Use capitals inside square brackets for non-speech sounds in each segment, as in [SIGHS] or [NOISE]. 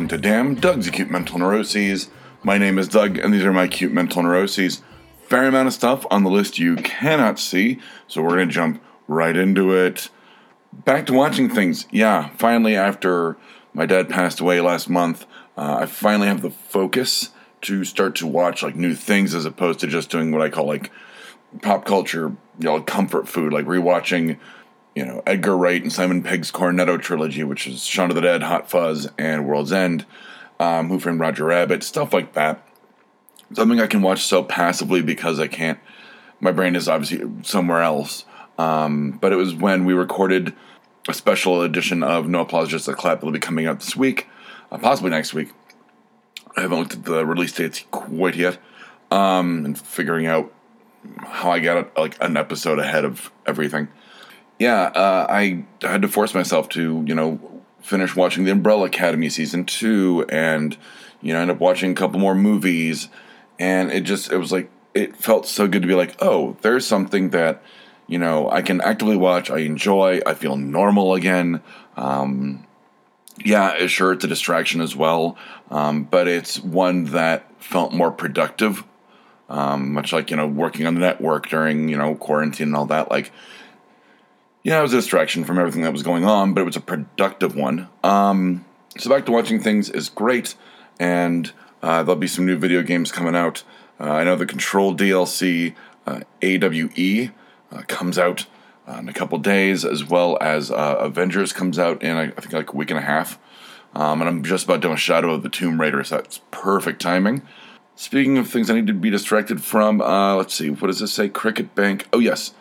Welcome to Damn Doug's Acute Mental Neuroses. My name is Doug and these are my acute mental neuroses. Fair amount of stuff on the list you cannot see, so we're gonna jump right into it. Back to watching things. Yeah, finally, after my dad passed away last month, uh, I finally have the focus to start to watch like new things as opposed to just doing what I call like pop culture, you know, comfort food, like rewatching you know, Edgar Wright and Simon Pegg's Cornetto trilogy, which is Shaun of the Dead, Hot Fuzz, and World's End, um, Who Framed Roger Rabbit, stuff like that. Something I can watch so passively because I can't. My brain is obviously somewhere else. Um, but it was when we recorded a special edition of No Applause, Just a Clap. that'll be coming out this week, uh, possibly next week. I haven't looked at the release dates quite yet, um, and figuring out how I got like an episode ahead of everything yeah, uh, I had to force myself to, you know, finish watching the Umbrella Academy season two, and you know, end up watching a couple more movies, and it just it was like it felt so good to be like, oh, there's something that you know I can actively watch, I enjoy, I feel normal again. Um, yeah, sure, it's a distraction as well, um, but it's one that felt more productive. Um, much like you know, working on the network during you know quarantine and all that, like yeah, it was a distraction from everything that was going on, but it was a productive one. Um, so back to watching things is great, and uh, there'll be some new video games coming out. Uh, I know the Control DLC uh, AWE uh, comes out uh, in a couple days, as well as uh, Avengers comes out in I think like a week and a half. Um, and I'm just about done with Shadow of the Tomb Raider, so that's perfect timing. Speaking of things I need to be distracted from, let's see, what does this say? Cricket Bank. Oh yes.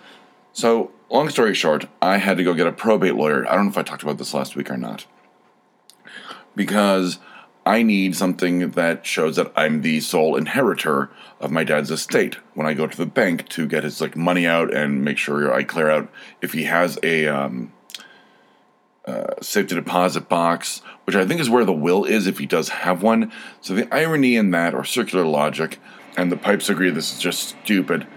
So long story short, I had to go get a probate lawyer. I don't know if I talked about this last week or not. Because I need something that shows that I'm the sole inheritor of my dad's estate when I go to the bank to get his like money out and make sure I clear out if he has a um, uh, safety deposit box, which I think is where the will is if he does have one. So the irony in that, or circular logic, and the pipes agree this is just stupid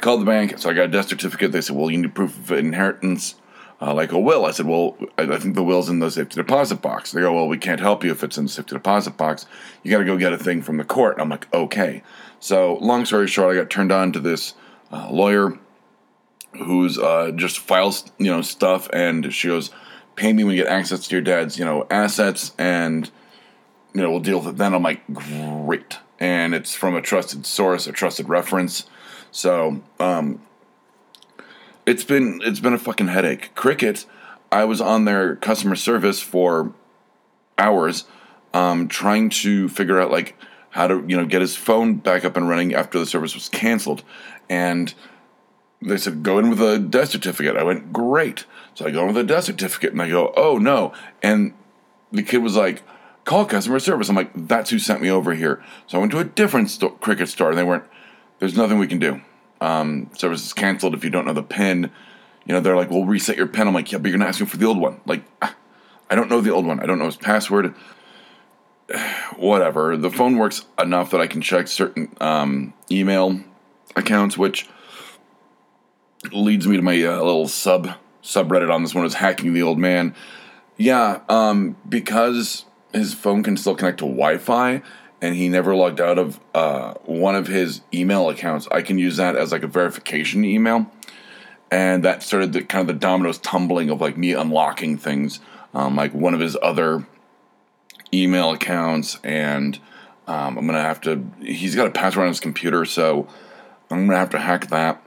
called the bank, so I got a death certificate. They said, well, you need proof of inheritance, uh, like a will. I said, well, I, I, think the will's in the safety deposit box. They go, well, we can't help you if it's in the safety deposit box. You got to go get a thing from the court. And I'm like, okay. So, long story short, I got turned on to this uh, lawyer who's uh, just files, you know, stuff, and she goes, pay me when you get access to your dad's, you know, assets, and you know, we'll deal with it then. I'm like, great. And it's from a trusted source, a trusted reference. So um, it's been it's been a fucking headache. Cricket, I was on their customer service for hours, um, trying to figure out like how to you know get his phone back up and running after the service was canceled, and they said go in with a death certificate. I went great, so I go in with a death certificate, and I go oh no, and the kid was like call customer service. I'm like that's who sent me over here. So I went to a different sto- cricket store, and they weren't there's nothing we can do. Um, service is canceled if you don't know the pin. You know, they're like, we'll reset your pin. I'm like, yeah, but you're not asking for the old one. Like, I don't know the old one. I don't know his password. [SIGHS] Whatever. The phone works enough that I can check certain um, email accounts, which leads me to my uh, little sub subreddit on this one is hacking the old man. Yeah, um, because his phone can still connect to Wi-Fi and he never logged out of uh, one of his email accounts, I can use that as like a verification email. And that started the kind of the dominoes tumbling of like me unlocking things, um, like one of his other email accounts. And um, I'm gonna have to. He's got a password on his computer, so I'm gonna have to hack that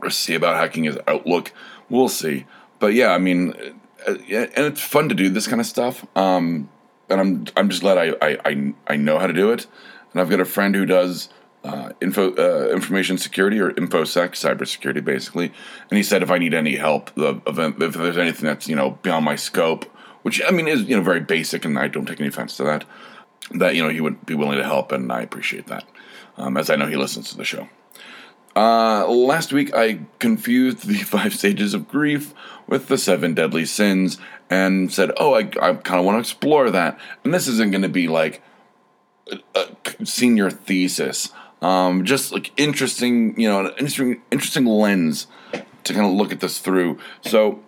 or see about hacking his Outlook. We'll see. But yeah, I mean, uh, and it's fun to do this kind of stuff. Um, and I'm I'm just glad I I I, know how to do it. And I've got a friend who does uh, info uh, information security or infosec cybersecurity basically. And he said if I need any help, the event if there's anything that's you know beyond my scope, which I mean is you know very basic, and I don't take any offense to that, that you know he would be willing to help, and I appreciate that, um, as I know he listens to the show. Uh, last week, I confused the [LAUGHS] five stages of grief with the seven deadly sins and said, Oh, I, I kind of want to explore that. And this isn't going to be like a, senior thesis, um, just like interesting, you know, an interesting, interesting lens to kind of look at this through. So,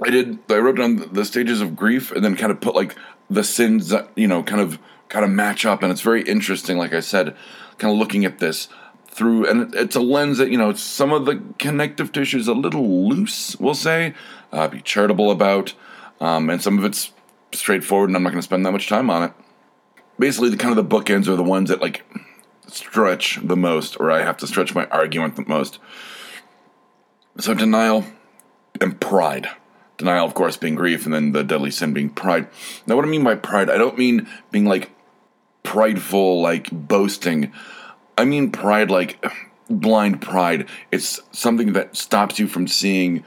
I did. I wrote down the stages of grief and then kind of put like the sins that you know kind of kind of match up, and it's very interesting. Like I said, kind of looking at this through, and it's a lens that you know some of the connective tissue is a little loose. We'll say, uh, be charitable about, um, and some of it's straightforward, and I'm not going to spend that much time on it. Basically, the kind of the bookends are the ones that like stretch the most, or I have to stretch my argument the most. So denial and pride. Denial, of course, being grief, and then the deadly sin being pride. Now, what I mean by pride, I don't mean being like prideful, like boasting. I mean pride, like blind pride. It's something that stops you from seeing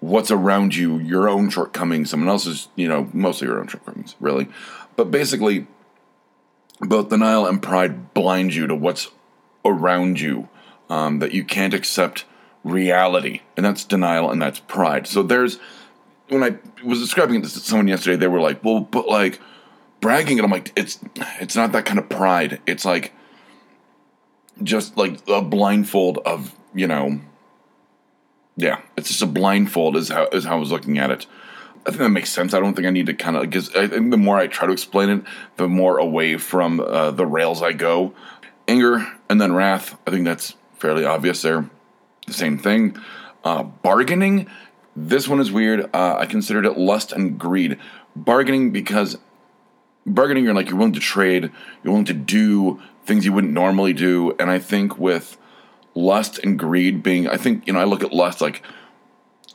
what's around you, your own shortcomings, someone else's, you know, mostly your own shortcomings, really. But basically, both denial and pride blind you to what's around you, um, that you can't accept reality. And that's denial and that's pride. So there's when I was describing it to someone yesterday, they were like, "Well, but like bragging," and I'm like, "It's it's not that kind of pride. It's like just like a blindfold of you know, yeah, it's just a blindfold is how is how I was looking at it." I think that makes sense. I don't think I need to kind of because I think the more I try to explain it, the more away from uh, the rails I go. Anger and then wrath. I think that's fairly obvious. There, the same thing. Uh, bargaining this one is weird. Uh, I considered it lust and greed. Bargaining because bargaining, you're like you're willing to trade, you're willing to do things you wouldn't normally do, and I think with lust and greed being, I think you know, I look at lust like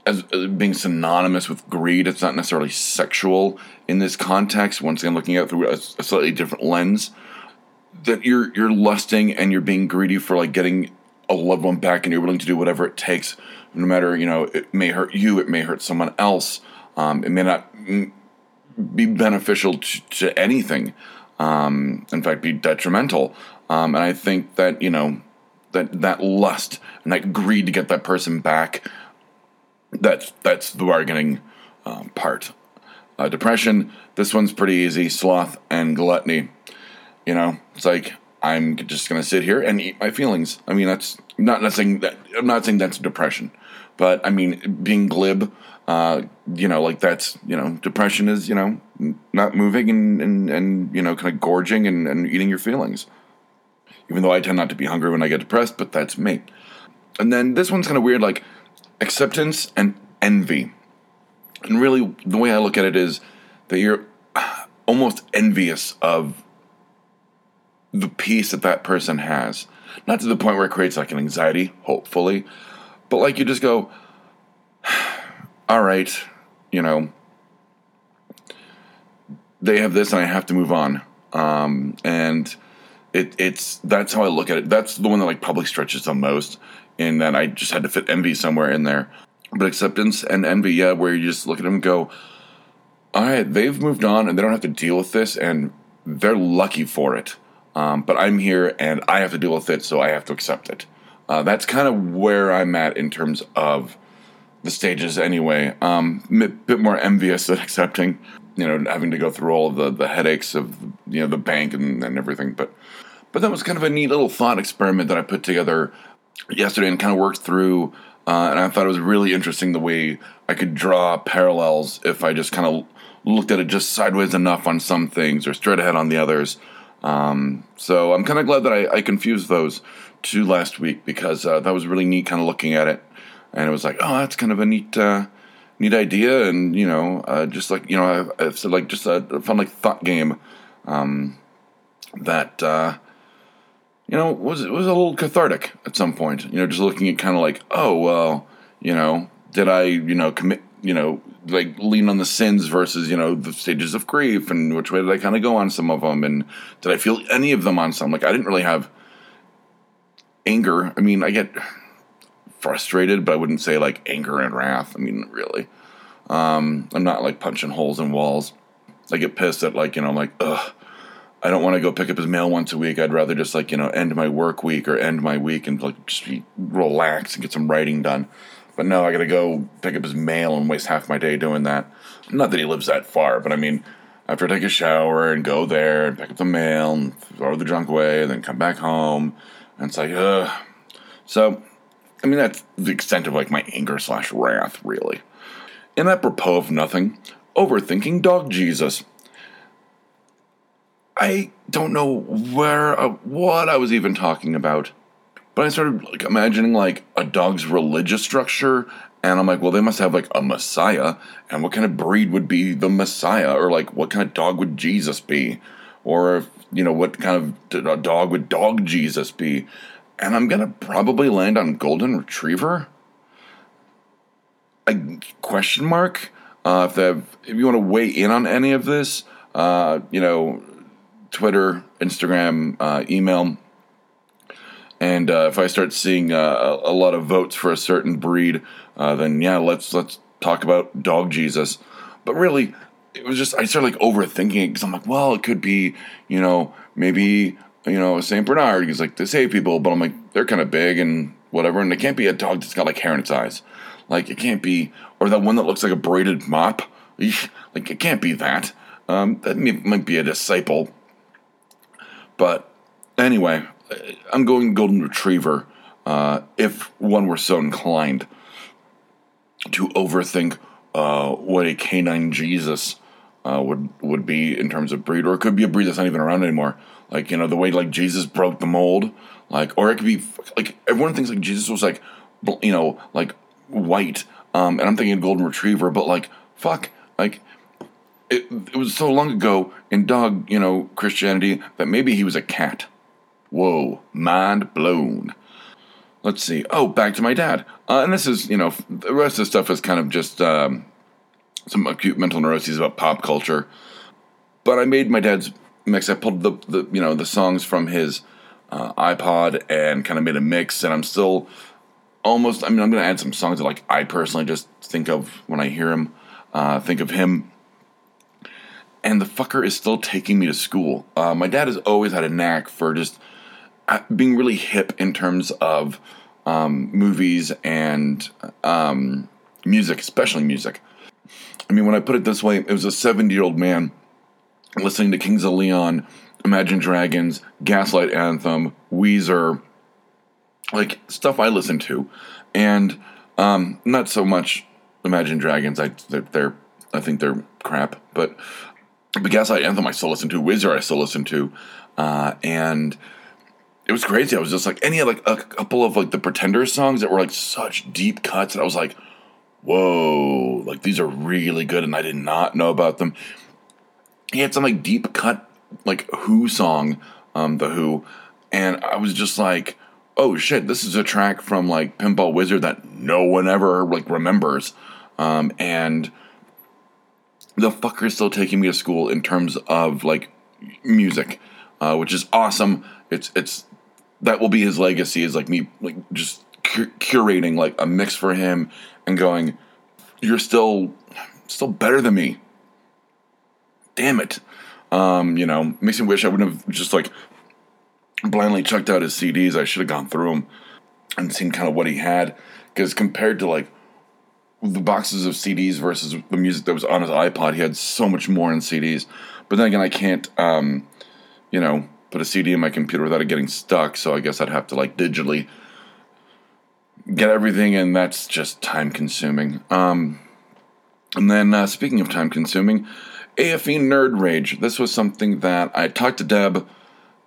as, being synonymous with greed. It's not necessarily sexual in this context. Once again, looking at through a, a slightly different lens, that you're you're lusting and you're being greedy for like getting a loved one back, and you're willing to do whatever it takes no matter you know it may hurt you it may hurt someone else um, it may not be beneficial to, to anything um, in fact be detrimental. Um, and i think that you know that that lust and that greed to get that person back that's that's the bargaining um, part. Uh, depression this one's pretty easy. Sloth and gluttony. You know it's like i'm just gonna sit here and eat my feelings. I mean that's not, not saying that i'm not saying that's depression but I mean, being glib, uh, you know, like that's, you know, depression is, you know, not moving and, and, and you know, kind of gorging and, and eating your feelings. Even though I tend not to be hungry when I get depressed, but that's me. And then this one's kind of weird, like acceptance and envy. And really, the way I look at it is that you're [SIGHS] almost envious of the peace that that person has. Not to the point where it creates like an anxiety, hopefully, but like you just go, [SIGHS] all right, you know, they have this and I have to move on. Um, and it, it's that's how I look at it. That's the one that like probably stretches the most. And then I just had to fit envy somewhere in there. But acceptance and envy, yeah, where you just look at them and go, all right, they've moved on and they don't have to deal with this, and they're lucky for it. Um, but I'm here and I have to deal with it, so I have to accept it. Uh, that's kind of where I'm at in terms of the stages, anyway. Um, a bit more envious at [LAUGHS] accepting, you know, having to go through all of the, the headaches of you know the bank and, and everything. But but that was kind of a neat little thought experiment that I put together yesterday and kind of worked through. Uh, and I thought it was really interesting the way I could draw parallels if I just kind of looked at it just sideways enough on some things or straight ahead on the others. Um, so I'm kind of glad that I, I confused those two last week because uh, that was really neat, kind of looking at it, and it was like, oh, that's kind of a neat, uh, neat idea, and you know, uh, just like you know, I've, I've, said like just a, fun like thought game um, that uh, you know was was a little cathartic at some point. You know, just looking at kind of like, oh well, you know, did I you know commit you know like lean on the sins versus you know the stages of grief and which way did I kind of go on some of them and did I feel any of them on some like I didn't really have anger. I mean, I get frustrated, but I wouldn't say like anger and wrath. I mean, really. Um, I'm not like punching holes in walls. I get pissed at like, you know, like, ugh, I don't want to go pick up his mail once a week. I'd rather just like, you know, end my work week or end my week and like just be, relax and get some writing done. But no, I got to go pick up his mail and waste half my day doing that. Not that he lives that far, but I mean, I take a shower and go there and pick up the mail and throw the junk away and then come back home and it's like, uh. So, I mean, that's the extent of like my anger slash wrath, really. and apropos of nothing, overthinking dog Jesus. I don't know where, uh, what I was even talking about, but I started like imagining like a dog's religious structure, and I'm like, well, they must have like a Messiah, and what kind of breed would be the Messiah, or like what kind of dog would Jesus be, or you know what kind of dog would dog Jesus be, and I'm gonna probably land on golden retriever. A question mark. Uh, if they have, if you want to weigh in on any of this, uh, you know, Twitter, Instagram, uh, email. And uh, if I start seeing uh, a, lot of votes for a certain breed, uh, then yeah, let's let's talk about Dog Jesus. But really, it was just I started like overthinking it because I'm like, well, it could be, you know, maybe you know Saint Bernard. He's like to save people, but I'm like they're kind of big and whatever, and it can't be a dog that's got like hair in its eyes. Like it can't be, or that one that looks like a braided mop. Like it can't be that. Um, that might be a disciple, but anyway, I'm going golden retriever. Uh, if one were so inclined to overthink uh, what a canine Jesus uh, would would be in terms of breed, or it could be a breed that's not even around anymore. Like you know the way like Jesus broke the mold, like or it could be like everyone thinks like Jesus was like you know like white, um, and I'm thinking golden retriever, but like fuck, like it, it was so long ago in dog, you know, Christianity that maybe he was a cat. Whoa, mind blown. Let's see. Oh, back to my dad. Uh, and this is, you know, the rest of the stuff is kind of just um, some acute mental neuroses about pop culture. But I made my dad's mix. I pulled the, the you know, the songs from his uh, iPod and kind of made a mix. And I'm still almost, I mean, I'm going to add some songs that, like, I personally just think of when I hear him, uh, think of him and the fucker is still taking me to school. Uh, my dad has always had a knack for just being really hip in terms of um, movies and um, music, especially music. I mean, when I put it this way, it was a 70 year old man listening to Kings of Leon, Imagine Dragons, Gaslight Anthem, Weezer, like stuff I listen to, and um, not so much Imagine Dragons. I they're, they're I think they're crap, but but Gaslight Anthem I still listen to, Weezer I still listen to, uh, and it was crazy. I was just like, any of, like a couple of like the Pretenders songs that were like such deep cuts, and I was like, whoa, like these are really good, and I did not know about them. He had some like deep cut like Who song, um, the Who, and I was just like, oh shit, this is a track from like Pinball Wizard that no one ever like remembers, um, and the fucker is still taking me to school in terms of like music, uh, which is awesome. It's it's that will be his legacy is like me like just cur- curating like a mix for him and going, you're still still better than me. Damn it. Um, you know, makes me wish I wouldn't have just like blindly chucked out his CDs. I should have gone through them and seen kind of what he had. Because compared to like the boxes of CDs versus the music that was on his iPod. He had so much more in CDs. But then again, I can't, um, you know, put a CD in my computer without it getting stuck. So I guess I'd have to like digitally get everything, and that's just time consuming. Um, and then uh, speaking of time consuming, AFE Nerd Rage. This was something that I talked to Deb,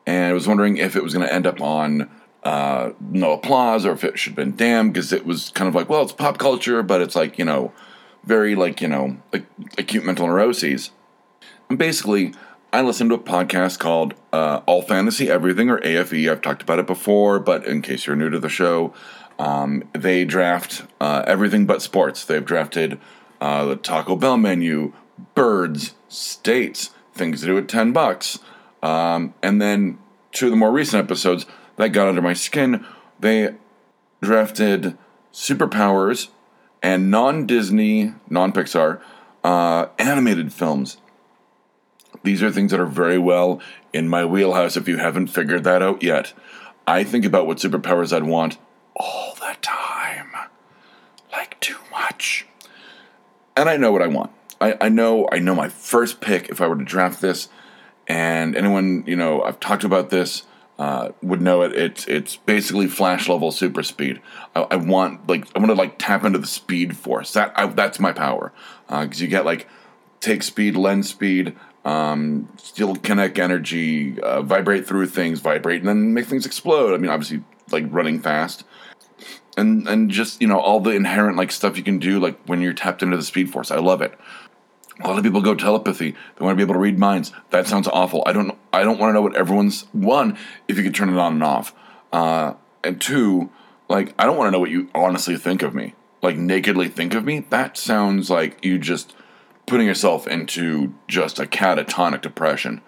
and I was wondering if it was going to end up on uh, no applause or if it should have been damned because it was kind of like, well, it's pop culture, but it's like, you know, very like, you know, acute mental neuroses. And basically, I listened to a podcast called uh, All Fantasy Everything or AFE. I've talked about it before, but in case you're new to the show, um, they draft uh, everything but sports. They've drafted uh, the Taco Bell menu, birds, states, things to do at 10 bucks. Um, and then two of the more recent episodes, that got under my skin. They drafted superpowers and non Disney, non Pixar uh, animated films. These are things that are very well in my wheelhouse if you haven't figured that out yet. I think about what superpowers I'd want all the time. Like too much. And I know what I want. I, I know I know my first pick if I were to draft this. And anyone, you know, I've talked about this uh, would know it. It's it's basically flash level super speed. I, I want like I want to like tap into the speed force. That I, that's my power because uh, you get like take speed, lens speed, um, still kinetic energy, uh, vibrate through things, vibrate, and then make things explode. I mean, obviously, like running fast, and and just you know all the inherent like stuff you can do like when you're tapped into the speed force. I love it. A lot of people go telepathy. They want to be able to read minds. That sounds awful. I don't. I don't want to know what everyone's one. If you could turn it on and off, uh, and two, like I don't want to know what you honestly think of me. Like nakedly think of me. That sounds like you just putting yourself into just a catatonic depression.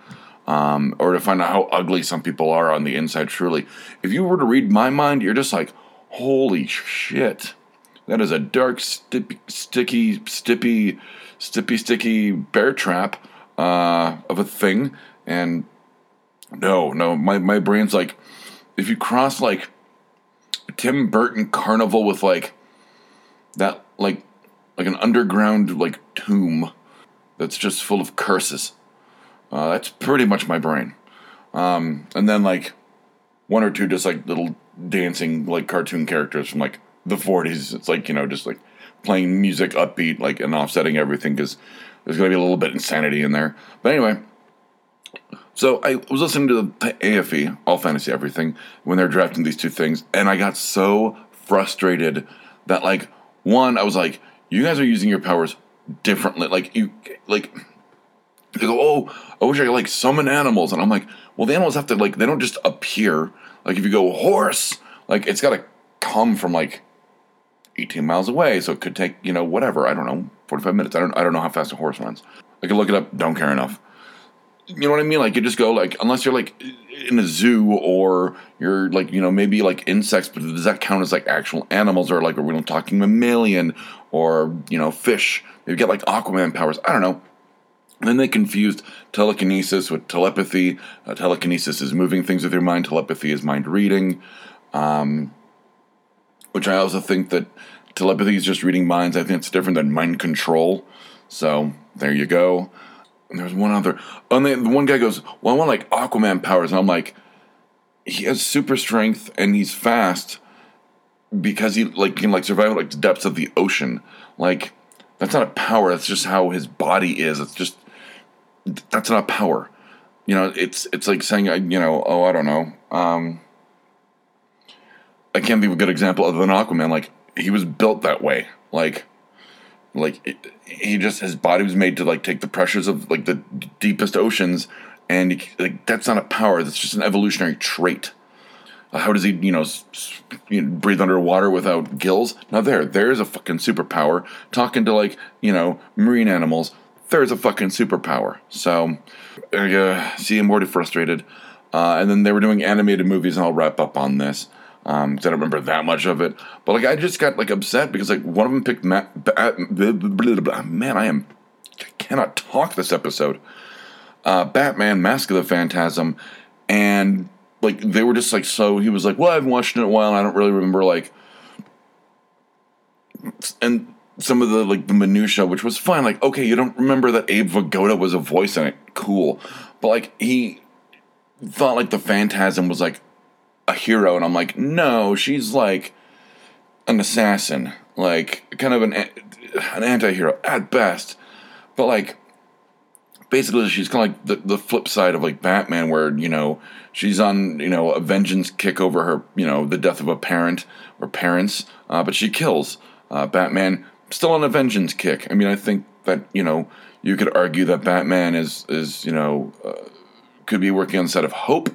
Um, or to find out how ugly some people are on the inside, truly. If you were to read my mind, you're just like, holy shit. That is a dark, sticky, sticky, stippy, stippy, sticky bear trap uh, of a thing. And no, no, my, my brain's like, if you cross like Tim Burton carnival with like that, like like an underground like tomb that's just full of curses. Uh, that's pretty much my brain. Um, and then like one or two just like little dancing like cartoon characters from like the 40s. It's like you know just like playing music upbeat like and offsetting everything because there's gonna be a little bit insanity in there. But anyway. So I was listening to the AFE, All Fantasy Everything, when they're drafting these two things, and I got so frustrated that like one, I was like, you guys are using your powers differently. Like you, like they go, oh, I wish I could like summon animals, and I'm like, well, the animals have to like they don't just appear. Like if you go horse, like it's got to come from like 18 miles away, so it could take you know whatever I don't know 45 minutes. I don't I don't know how fast a horse runs. I can look it up. Don't care enough. You know what I mean? Like you just go like unless you're like in a zoo or you're like you know maybe like insects, but does that count as like actual animals or like are we talking mammalian or you know fish? Maybe get like Aquaman powers. I don't know. And then they confused telekinesis with telepathy. Uh, telekinesis is moving things with your mind. Telepathy is mind reading, um, which I also think that telepathy is just reading minds. I think it's different than mind control. So there you go. And there's one other. And then the one guy goes, "Well, I want like Aquaman powers," and I'm like, "He has super strength and he's fast because he like can like survive like the depths of the ocean. Like that's not a power. That's just how his body is. It's just that's not power. You know, it's it's like saying you know, oh, I don't know. Um, I can't think of a good example other than Aquaman. Like he was built that way. Like like he just his body was made to like take the pressures of like the deepest oceans and he, like that's not a power that's just an evolutionary trait. Uh, how does he you know, you know breathe underwater without gills? Now there there's a fucking superpower. Talking to like you know marine animals there's a fucking superpower. So uh, see i'm already frustrated. Uh, and then they were doing animated movies and i'll wrap up on this um, I don't remember that much of it, but like I just got like upset because like one of them picked Ma- ba- blah, blah, blah, man, I am I cannot talk this episode. Uh, Batman: Mask of the Phantasm, and like they were just like so. He was like, "Well, I haven't watched it in a while, and I don't really remember like." And some of the like the minutia, which was fine. Like, okay, you don't remember that Abe Vigoda was a voice in it, cool. But like he thought like the Phantasm was like a hero, and I'm like, no, she's like an assassin, like kind of an an anti-hero at best, but like basically she's kind of like the, the flip side of like Batman, where you know she's on you know a vengeance kick over her you know the death of a parent or parents, uh, but she kills uh, Batman still on a vengeance kick. I mean, I think that you know you could argue that Batman is is you know uh, could be working on side of hope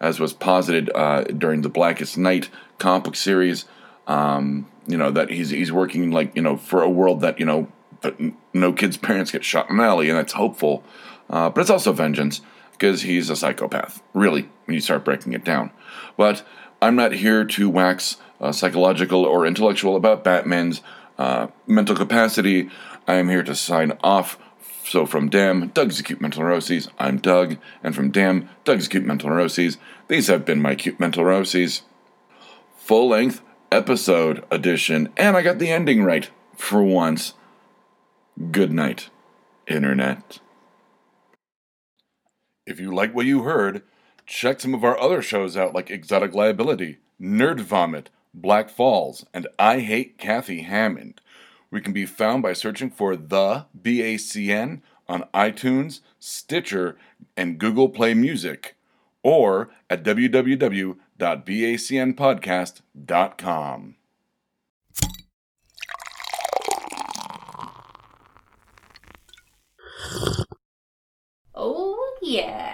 as was posited uh, during the Blackest Night comic book series. Um, you know that he's he's working like you know for a world that you know no kids' [LAUGHS] parents get shot in an alley, and that's hopeful. Uh, but it's also vengeance because he's a psychopath. Really, when you start breaking it down. But I'm not here to wax uh, psychological or intellectual about Batman's uh, mental capacity. I am here to sign off so from DAM, Doug's Acute Mental Neuroses, I'm Doug, and from DAM, Doug's Acute Mental Neuroses, these have been my Acute Mental Neuroses. Full length episode edition, and I got the ending right for once. Good night, Internet. If you like what you heard, Check some of our other shows out like Exotic Liability, Nerd Vomit, Black Falls, and I Hate Kathy Hammond. We can be found by searching for The BACN on iTunes, Stitcher, and Google Play Music, or at www.bacnpodcast.com. Oh, yeah.